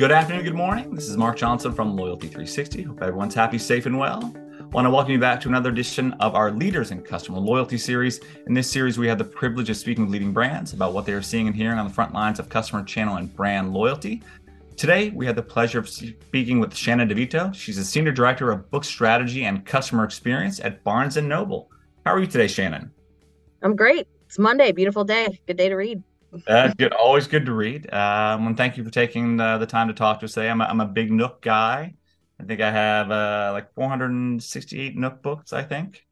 Good afternoon, good morning. This is Mark Johnson from Loyalty 360. Hope everyone's happy, safe, and well. Want to welcome you back to another edition of our Leaders in Customer Loyalty series. In this series, we have the privilege of speaking with leading brands about what they are seeing and hearing on the front lines of customer channel and brand loyalty. Today, we had the pleasure of speaking with Shannon DeVito. She's a senior director of book strategy and customer experience at Barnes Noble. How are you today, Shannon? I'm great. It's Monday, beautiful day, good day to read. That's good. Always good to read. Um, and thank you for taking the, the time to talk to us today. I'm a, I'm a big Nook guy. I think I have uh, like 468 Nook books, I think.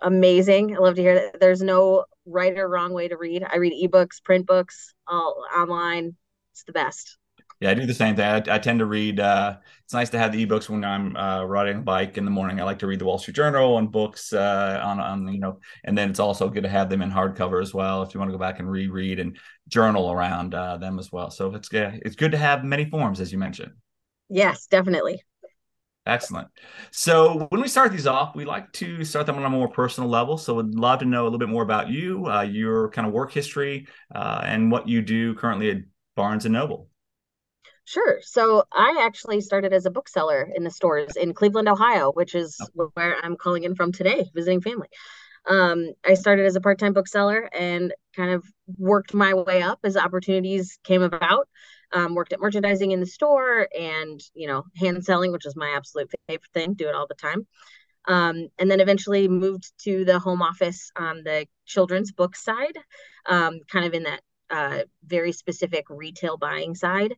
Amazing. I love to hear that. There's no right or wrong way to read. I read ebooks, print books, all online. It's the best. Yeah, I do the same thing. I, I tend to read. Uh, it's nice to have the ebooks when I'm uh, riding a bike in the morning. I like to read the Wall Street Journal and books uh, on on you know, and then it's also good to have them in hardcover as well if you want to go back and reread and journal around uh, them as well. So it's yeah, it's good to have many forms as you mentioned. Yes, definitely. Excellent. So when we start these off, we like to start them on a more personal level. So we'd love to know a little bit more about you, uh, your kind of work history, uh, and what you do currently at Barnes and Noble. Sure. So I actually started as a bookseller in the stores in Cleveland, Ohio, which is oh. where I'm calling in from today, visiting family. Um, I started as a part time bookseller and kind of worked my way up as opportunities came about. Um, worked at merchandising in the store and, you know, hand selling, which is my absolute favorite thing, do it all the time. Um, and then eventually moved to the home office on the children's book side, um, kind of in that uh, very specific retail buying side.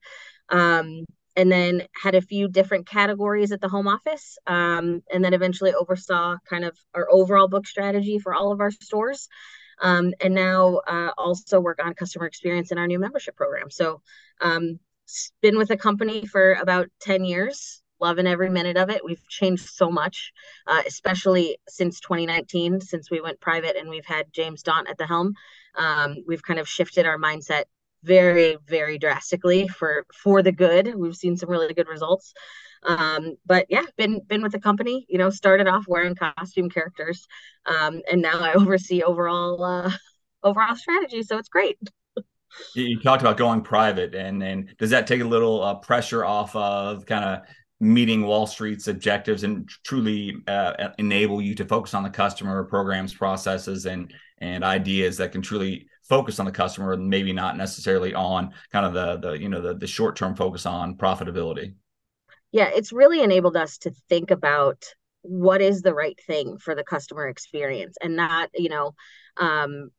Um, and then had a few different categories at the home office um, and then eventually oversaw kind of our overall book strategy for all of our stores. Um, and now uh, also work on customer experience in our new membership program. So um, been with the company for about 10 years loving every minute of it. We've changed so much uh, especially since 2019 since we went private and we've had james daunt at the helm um, we've kind of shifted our mindset very very drastically for for the good. We've seen some really good results. Um, but yeah been been with the company you know started off wearing costume characters um, and now i oversee overall uh, overall strategy so it's great. You talked about going private and and does that take a little uh, pressure off of kind of meeting wall street's objectives and truly uh, enable you to focus on the customer programs processes and and ideas that can truly focus on the customer and maybe not necessarily on kind of the the you know the, the short term focus on profitability. Yeah it's really enabled us to think about what is the right thing for the customer experience and not you know um,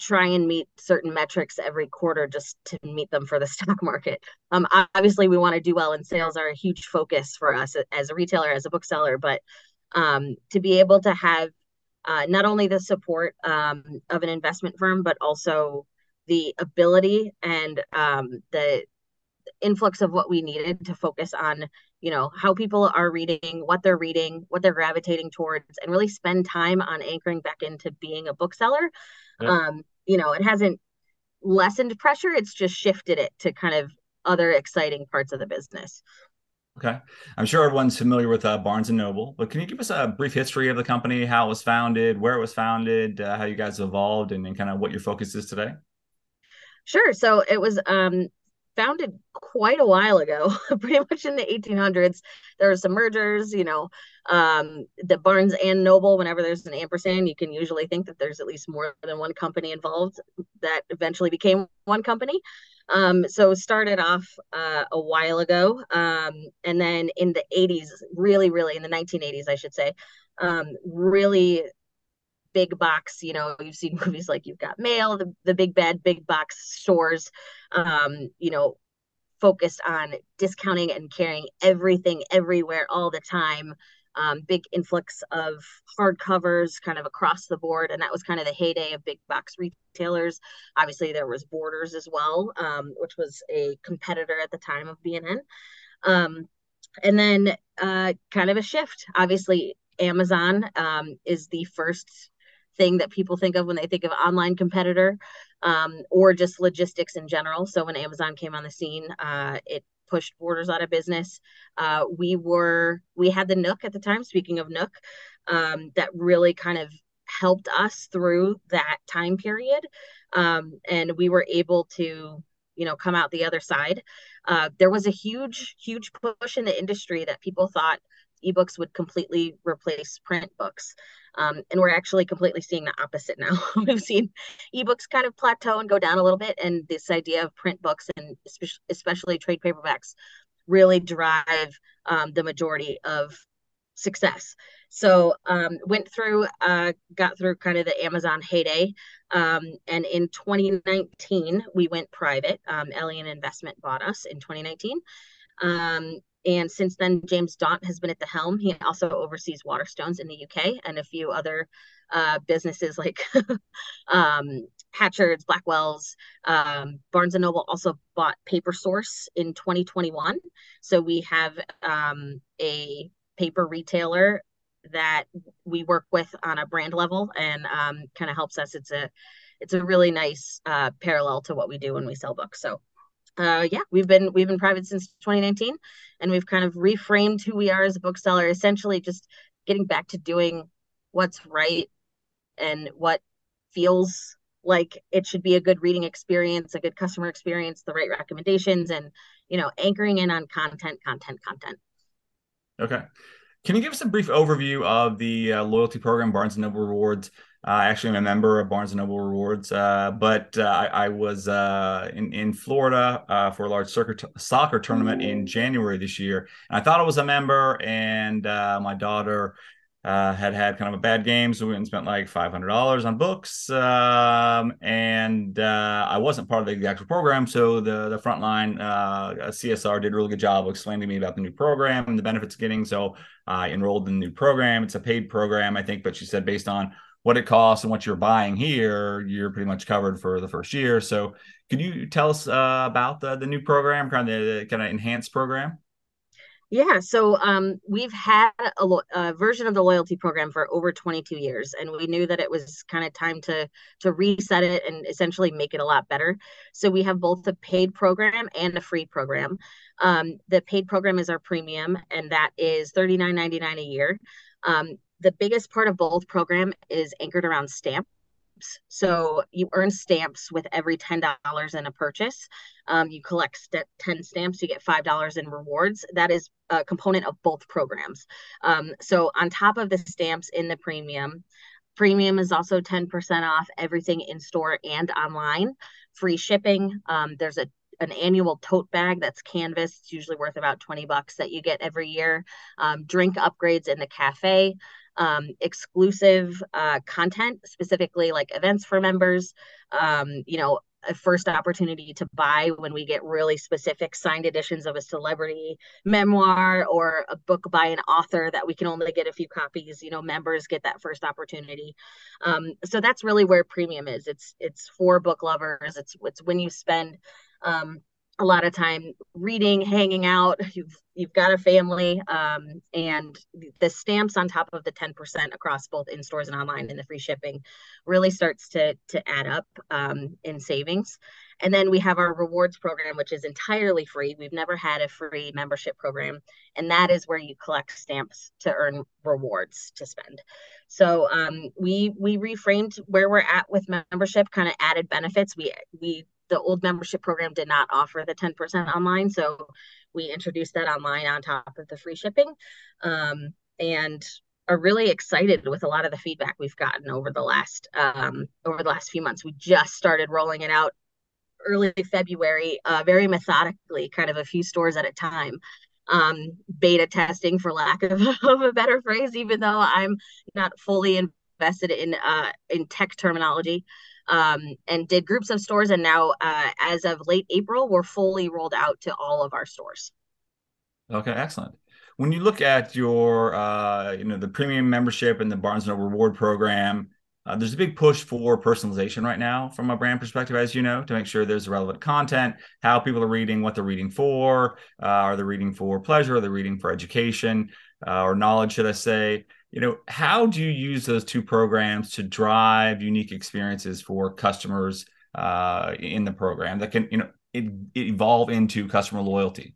try and meet certain metrics every quarter just to meet them for the stock market. Um, obviously, we want to do well, and sales are a huge focus for us as a retailer, as a bookseller. But um, to be able to have uh, not only the support um, of an investment firm, but also the ability and um, the influx of what we needed to focus on, you know, how people are reading, what they're reading, what they're gravitating towards, and really spend time on anchoring back into being a bookseller. Yeah. Um, you know, it hasn't lessened pressure; it's just shifted it to kind of other exciting parts of the business. Okay. I'm sure everyone's familiar with uh, Barnes and Noble, but can you give us a brief history of the company, how it was founded, where it was founded, uh, how you guys evolved, and, and kind of what your focus is today? Sure. So it was um, founded quite a while ago, pretty much in the 1800s. There were some mergers, you know, um, the Barnes and Noble. Whenever there's an ampersand, you can usually think that there's at least more than one company involved. That eventually became one company. Um, so started off uh, a while ago, um, and then in the 80s, really, really in the 1980s, I should say, um, really big box. You know, you've seen movies like You've Got Mail, the the big bad big box stores. Um, you know, focused on discounting and carrying everything everywhere all the time um, big influx of hardcovers kind of across the board and that was kind of the heyday of big box retailers obviously there was borders as well um, which was a competitor at the time of B&N um, and then uh, kind of a shift obviously amazon um, is the first thing that people think of when they think of online competitor um, or just logistics in general so when amazon came on the scene uh, it pushed Borders out of business. Uh, we were we had the Nook at the time. Speaking of Nook, um, that really kind of helped us through that time period, um, and we were able to you know come out the other side uh, there was a huge huge push in the industry that people thought ebooks would completely replace print books um, and we're actually completely seeing the opposite now we've seen ebooks kind of plateau and go down a little bit and this idea of print books and especially trade paperbacks really drive um, the majority of success. So um, went through, uh, got through kind of the Amazon heyday, um, and in 2019 we went private. Um, Elliott Investment bought us in 2019. Um, and since then, James Daunt has been at the helm. He also oversees Waterstones in the UK and a few other uh, businesses like um, Hatchards, Blackwells. Um, Barnes and Noble also bought Paper Source in 2021. So we have um, a paper retailer that we work with on a brand level and um, kind of helps us. It's a it's a really nice uh, parallel to what we do when we sell books. So uh, yeah, we've been we've been private since 2019, and we've kind of reframed who we are as a bookseller. Essentially, just getting back to doing what's right and what feels like it should be a good reading experience, a good customer experience, the right recommendations, and you know, anchoring in on content, content, content. Okay. Can you give us a brief overview of the uh, loyalty program, Barnes and Noble Rewards? Uh, actually, I'm a member of Barnes and Noble Rewards, uh, but uh, I, I, was uh, in in Florida uh, for a large soccer, t- soccer tournament in January this year. And I thought I was a member, and uh, my daughter uh, had had kind of a bad game, so we went and spent like five hundred dollars on books, um, and uh, I wasn't part of the, the, actual program. So the the frontline uh, CSR did a really good job of explaining to me about the new program and the benefits of getting. So I enrolled in the new program. It's a paid program, I think, but she said based on what it costs and what you're buying here, you're pretty much covered for the first year. So could you tell us uh, about the the new program, kind of the kind of enhanced program? Yeah, so um, we've had a, lo- a, version of the loyalty program for over 22 years, and we knew that it was kind of time to to reset it and essentially make it a lot better. So we have both a paid program and a free program. Um, the paid program is our premium, and that is $39.99 a year. Um, the biggest part of both program is anchored around stamps. So you earn stamps with every $10 in a purchase. Um, you collect st- 10 stamps, you get $5 in rewards. That is a component of both programs. Um, so on top of the stamps in the premium, premium is also 10% off everything in store and online free shipping um, there's a an annual tote bag that's canvas it's usually worth about 20 bucks that you get every year um, drink upgrades in the cafe um, exclusive uh, content, specifically like events for members. Um, you know, a first opportunity to buy when we get really specific signed editions of a celebrity memoir or a book by an author that we can only get a few copies you know members get that first opportunity um, so that's really where premium is it's it's for book lovers it's it's when you spend um, a lot of time reading, hanging out. You've you've got a family, um, and the stamps on top of the ten percent across both in stores and online, and the free shipping, really starts to to add up um, in savings. And then we have our rewards program, which is entirely free. We've never had a free membership program, and that is where you collect stamps to earn rewards to spend. So um, we we reframed where we're at with membership, kind of added benefits. We we the old membership program did not offer the 10% online. So we introduced that online on top of the free shipping. Um, and are really excited with a lot of the feedback we've gotten over the last um, over the last few months. We just started rolling it out early February, uh, very methodically, kind of a few stores at a time. Um, beta testing, for lack of, of, a better phrase, even though I'm not fully invested in uh, in tech terminology um, and did groups of stores. And now, uh, as of late April, we're fully rolled out to all of our stores. Okay, excellent. When you look at your, uh, you know, the premium membership and the Barnes and Noble Reward program, uh, there's a big push for personalization right now from a brand perspective, as you know, to make sure there's relevant content, how people are reading, what they're reading for. Uh, are they reading for pleasure? Are they reading for education uh, or knowledge, should I say? You know how do you use those two programs to drive unique experiences for customers uh, in the program that can you know it, evolve into customer loyalty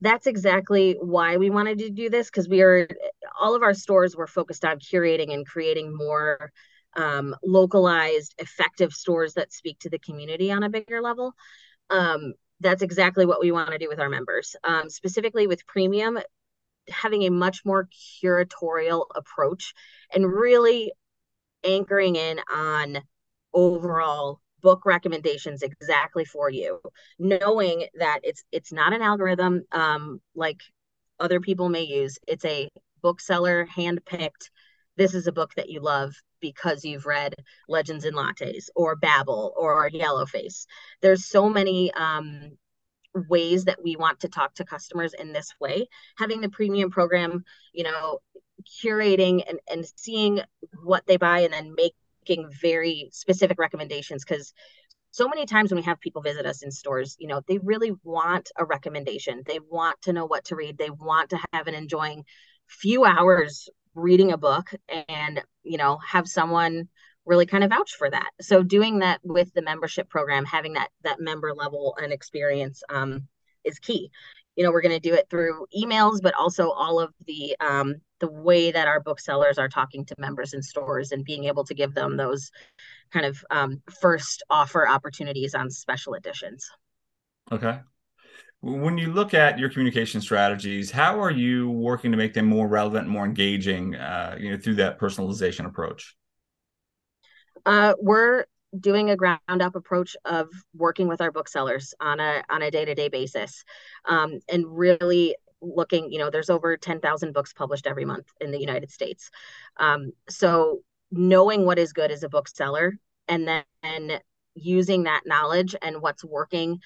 that's exactly why we wanted to do this because we are all of our stores were focused on curating and creating more um, localized, effective stores that speak to the community on a bigger level. Um, that's exactly what we want to do with our members. Um, specifically with premium, having a much more curatorial approach and really anchoring in on overall book recommendations exactly for you knowing that it's it's not an algorithm um, like other people may use. It's a bookseller handpicked this is a book that you love because you've read legends and lattes or babel or yellowface. There's so many um, ways that we want to talk to customers in this way. Having the premium program you know curating and, and seeing what they buy and then making very specific recommendations because so many times when we have people visit us in stores you know they really want a recommendation. They want to know what to read. They want to have an enjoying few hours reading a book and you know have someone really kind of vouch for that. So doing that with the membership program, having that that member level and experience um, is key. You know, we're going to do it through emails, but also all of the um, the way that our booksellers are talking to members in stores and being able to give them those kind of um, first offer opportunities on special editions. Okay. When you look at your communication strategies, how are you working to make them more relevant, more engaging, uh, you know, through that personalization approach? Uh, we're doing a ground up approach of working with our booksellers on a on a day to day basis, um, and really looking. You know, there's over ten thousand books published every month in the United States, um, so knowing what is good as a bookseller and then using that knowledge and what's working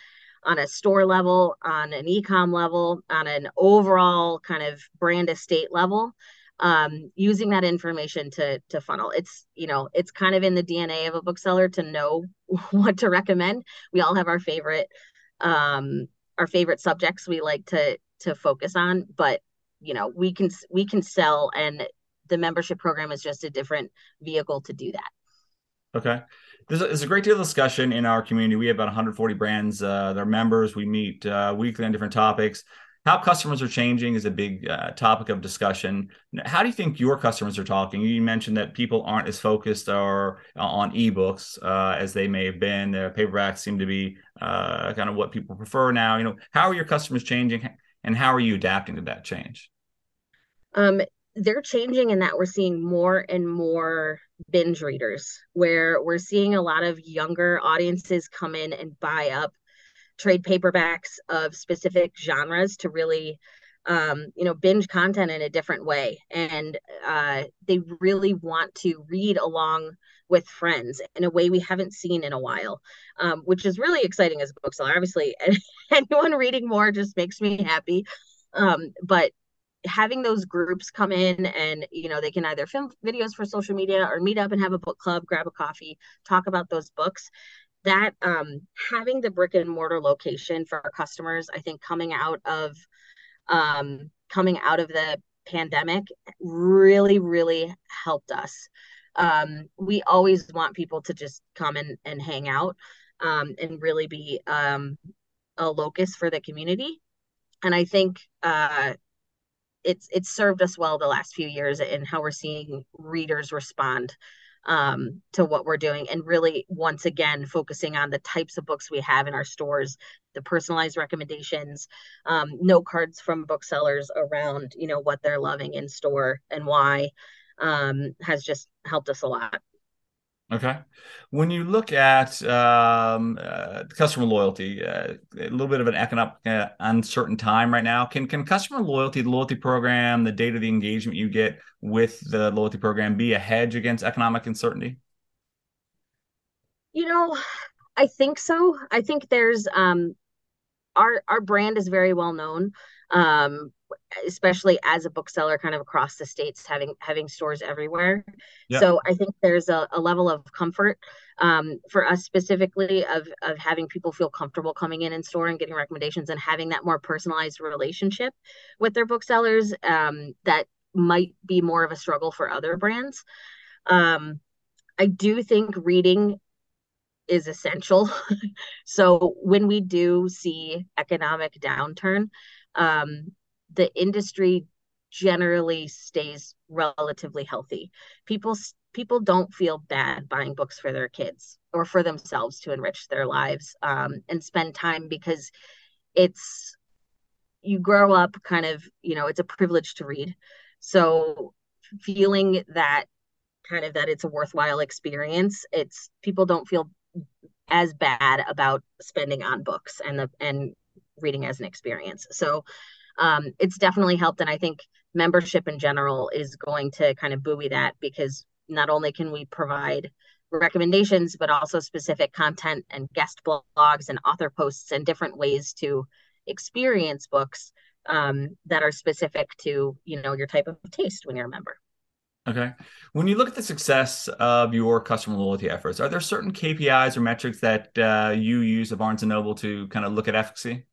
on a store level, on an ecom level, on an overall kind of brand estate level um, using that information to to funnel. It's you know it's kind of in the DNA of a bookseller to know what to recommend. We all have our favorite um, our favorite subjects we like to to focus on, but you know we can we can sell, and the membership program is just a different vehicle to do that. Okay. There's a, great deal of discussion in our community. We have about 140 brands. Uh, they're members. We meet uh, weekly on different topics how customers are changing is a big uh, topic of discussion. How do you think your customers are talking? You mentioned that people aren't as focused or uh, on ebooks uh, as they may have been. Paperbacks seem to be uh, kind of what people prefer now. You know, how are your customers changing, and how are you adapting to that change? Um, they're changing in that we're seeing more and more binge readers, where we're seeing a lot of younger audiences come in and buy up trade paperbacks of specific genres to really um, you know binge content in a different way. And uh, they really want to read along with friends in a way we haven't seen in a while um, which is really exciting as a bookseller. Obviously anyone reading more just makes me happy. Um, but having those groups come in and you know they can either film videos for social media or meet up and have a book club grab a coffee talk about those books that um, having the brick and mortar location for our customers, I think coming out of um, coming out of the pandemic really, really helped us. Um, we always want people to just come and, and hang out um, and really be um, a locus for the community. And I think uh, it's it's served us well the last few years in how we're seeing readers respond um, to what we're doing and really once again focusing on the types of books we have in our stores the personalized recommendations um, note cards from booksellers around you know what they're loving in store and why um, has just helped us a lot Okay. When you look at um, uh, customer loyalty, uh, a little bit of an economic uh, uncertain time right now. Can can customer loyalty, the loyalty program, the data, the engagement you get with the loyalty program, be a hedge against economic uncertainty? You know, I think so. I think there's um, our our brand is very well known. Um, especially as a bookseller kind of across the states having having stores everywhere. Yep. so i think there's a, a level of comfort um, for us specifically of of having people feel comfortable coming in and store and getting recommendations and having that more personalized relationship with their booksellers um, that might be more of a struggle for other brands. Um, i do think reading is essential. So when we do see economic downturn um, the industry generally stays relatively healthy. People people don't feel bad buying books for their kids or for themselves to enrich their lives um, and spend time because it's you grow up kind of you know it's a privilege to read so feeling that kind of that it's a worthwhile experience it's people don't feel as bad about spending on books and the and reading as an experience so um, it's definitely helped and i think membership in general is going to kind of buoy that because not only can we provide recommendations but also specific content and guest blogs and author posts and different ways to experience books um, that are specific to you know your type of taste when you're a member. Okay. When you look at the success of your customer loyalty efforts are there certain kpis or metrics that uh, you use at barnes and noble to kind of look at efficacy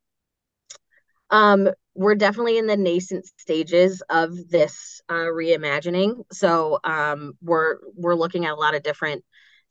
um, we're definitely in the nascent stages of this uh, reimagining so um, we're we're looking at a lot of different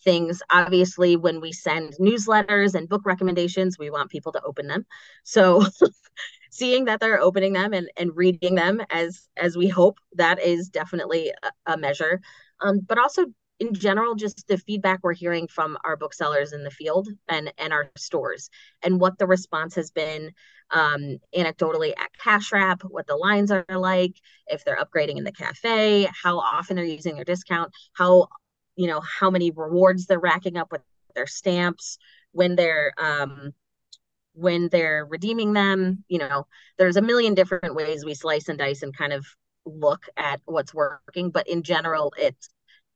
things. Obviously, when we send newsletters and book recommendations, we want people to open them. So seeing that they're opening them and, and reading them as as we hope, that is definitely a, a measure. Um, but also in general, just the feedback we're hearing from our booksellers in the field and and our stores and what the response has been um, anecdotally at cash wrap, what the lines are like, if they're upgrading in the cafe, how often they're using their discount, how you know how many rewards they're racking up with their stamps when they're um when they're redeeming them you know there's a million different ways we slice and dice and kind of look at what's working but in general it's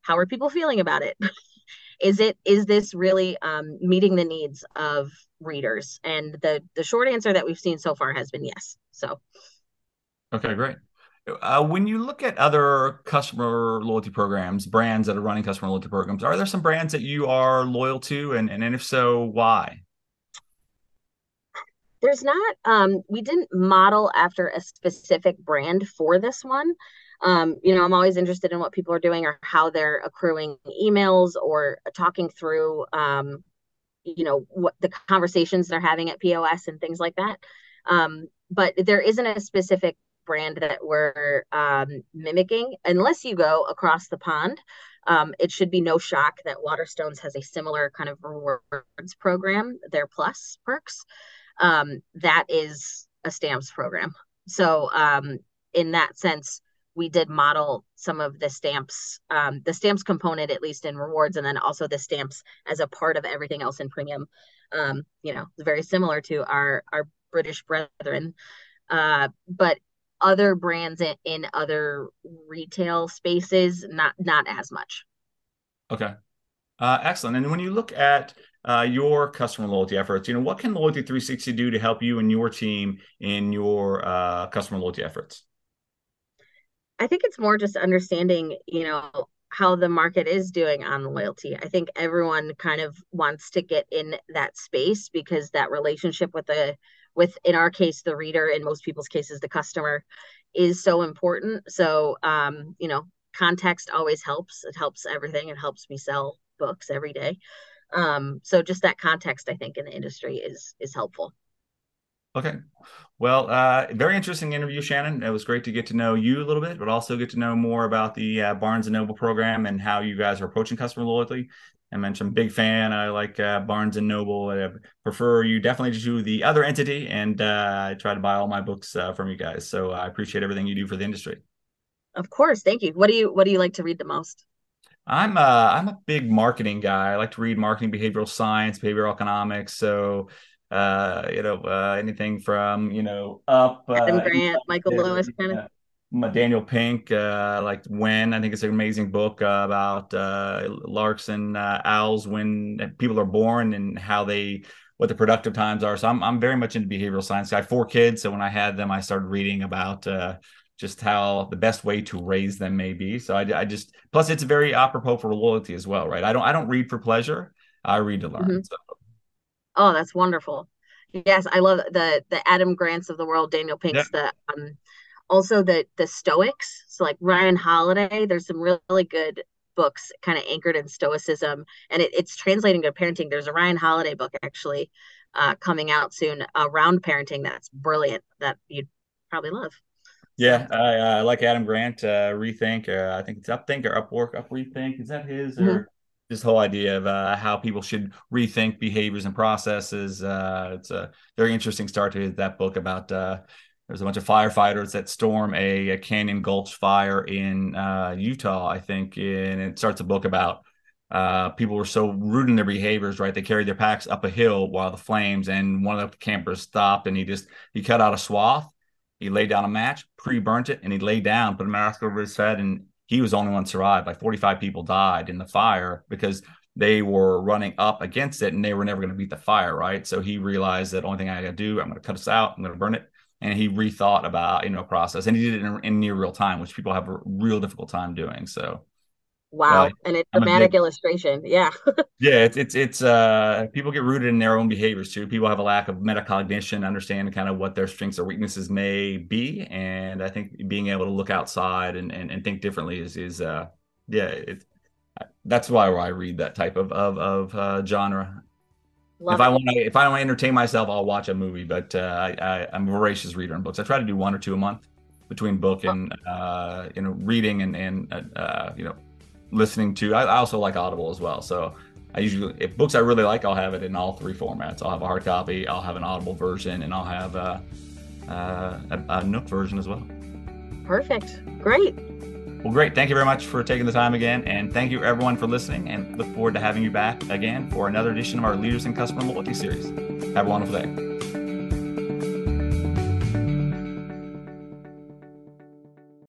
how are people feeling about it is it is this really um, meeting the needs of readers and the the short answer that we've seen so far has been yes so okay great uh, when you look at other customer loyalty programs, brands that are running customer loyalty programs, are there some brands that you are loyal to, and and, and if so, why? There's not. Um, we didn't model after a specific brand for this one. Um, you know, I'm always interested in what people are doing or how they're accruing emails or talking through, um, you know, what the conversations they're having at POS and things like that. Um, but there isn't a specific brand that we're um, mimicking. Unless you go across the pond, um, it should be no shock that Waterstones has a similar kind of rewards program, their plus perks. Um, that is a stamps program. So, um, in that sense, we did model some of the stamps, um, the stamps component, at least in rewards, and then also the stamps as a part of everything else in premium. Um, you know, very similar to our our British brethren. Uh, but other brands in, in other retail spaces, not not as much. Okay. Uh, excellent. And when you look at uh, your customer loyalty efforts, you know, what can Loyalty 360 do to help you and your team in your uh, customer loyalty efforts? I think it's more just understanding, you know, how the market is doing on loyalty. I think everyone kind of wants to get in that space because that relationship with the with in our case the reader in most people's cases the customer is so important. So um you know context always helps. It helps everything. It helps me sell books every day. Um so just that context i think in the industry is is helpful okay well uh very interesting interview shannon it was great to get to know you a little bit but also get to know more about the uh, barnes and noble program and how you guys are approaching customer loyalty I mentioned big fan. I like uh, Barnes and Noble. I prefer you definitely to the other entity, and uh, I try to buy all my books uh, from you guys. So I appreciate everything you do for the industry. Of course, thank you. What do you What do you like to read the most? I'm a uh, I'm a big marketing guy. I like to read marketing, behavioral science, behavioral economics. So uh, you know uh, anything from you know up Adam Grant, Michael Lewis, kind of Daniel Pink, uh, like when I think it's an amazing book uh, about uh, larks and uh, owls when people are born and how they what the productive times are. So I'm I'm very much into behavioral science. I have four kids, so when I had them, I started reading about uh, just how the best way to raise them may be. So I, I just plus it's very apropos for loyalty as well, right? I don't I don't read for pleasure. I read to learn. Mm-hmm. So. Oh, that's wonderful. Yes, I love the the Adam Grants of the world, Daniel Pink's yeah. the um, also the the stoics so like ryan holiday there's some really, good books kind of anchored in stoicism and it, it's translating to parenting there's a ryan holiday book actually uh, coming out soon around parenting that's brilliant that you'd probably love Yeah, I, I like Adam Grant. Uh, rethink. Uh, I think it's Upthink or Upwork. Up Rethink. Is that his mm-hmm. or this whole idea of uh, how people should rethink behaviors and processes? Uh, it's a very interesting start to that book about. Uh, there's a bunch of firefighters that storm a, a Canyon Gulch fire in uh, Utah, I think, and it starts a book about uh, people were so rude in their behaviors, right? They carried their packs up a hill while the flames, and one of the campers stopped and he just he cut out a swath he laid down a match, pre-burnt it, and he laid down, put a mask over his head, and he was the only one survived. Like 45 people died in the fire because they were running up against it and they were never going to beat the fire, right? So he realized that only thing I got to do, I'm going to cut this out, I'm going to burn it, and he rethought about you know process, and he did it in, in near real time, which people have a real difficult time doing. So Wow. Uh, and it's a dramatic illustration. Yeah. yeah. It's, it's, it's, uh, people get rooted in their own behaviors too. People have a lack of metacognition, understand kind of what their strengths or weaknesses may be. And I think being able to look outside and, and, and think differently is, is, uh, yeah, it, that's why I read that type of, of, of, uh, genre. Love if I want to, if I want to entertain myself, I'll watch a movie, but, uh, I, I, I'm a voracious reader in books. I try to do one or two a month between book and, uh, you know, reading and, and, uh, you know, listening to. I, I also like Audible as well. So I usually, if books I really like, I'll have it in all three formats. I'll have a hard copy, I'll have an Audible version, and I'll have a, a, a Nook version as well. Perfect. Great. Well, great. Thank you very much for taking the time again. And thank you, everyone, for listening. And look forward to having you back again for another edition of our Leaders in Customer Loyalty series. Have a wonderful day.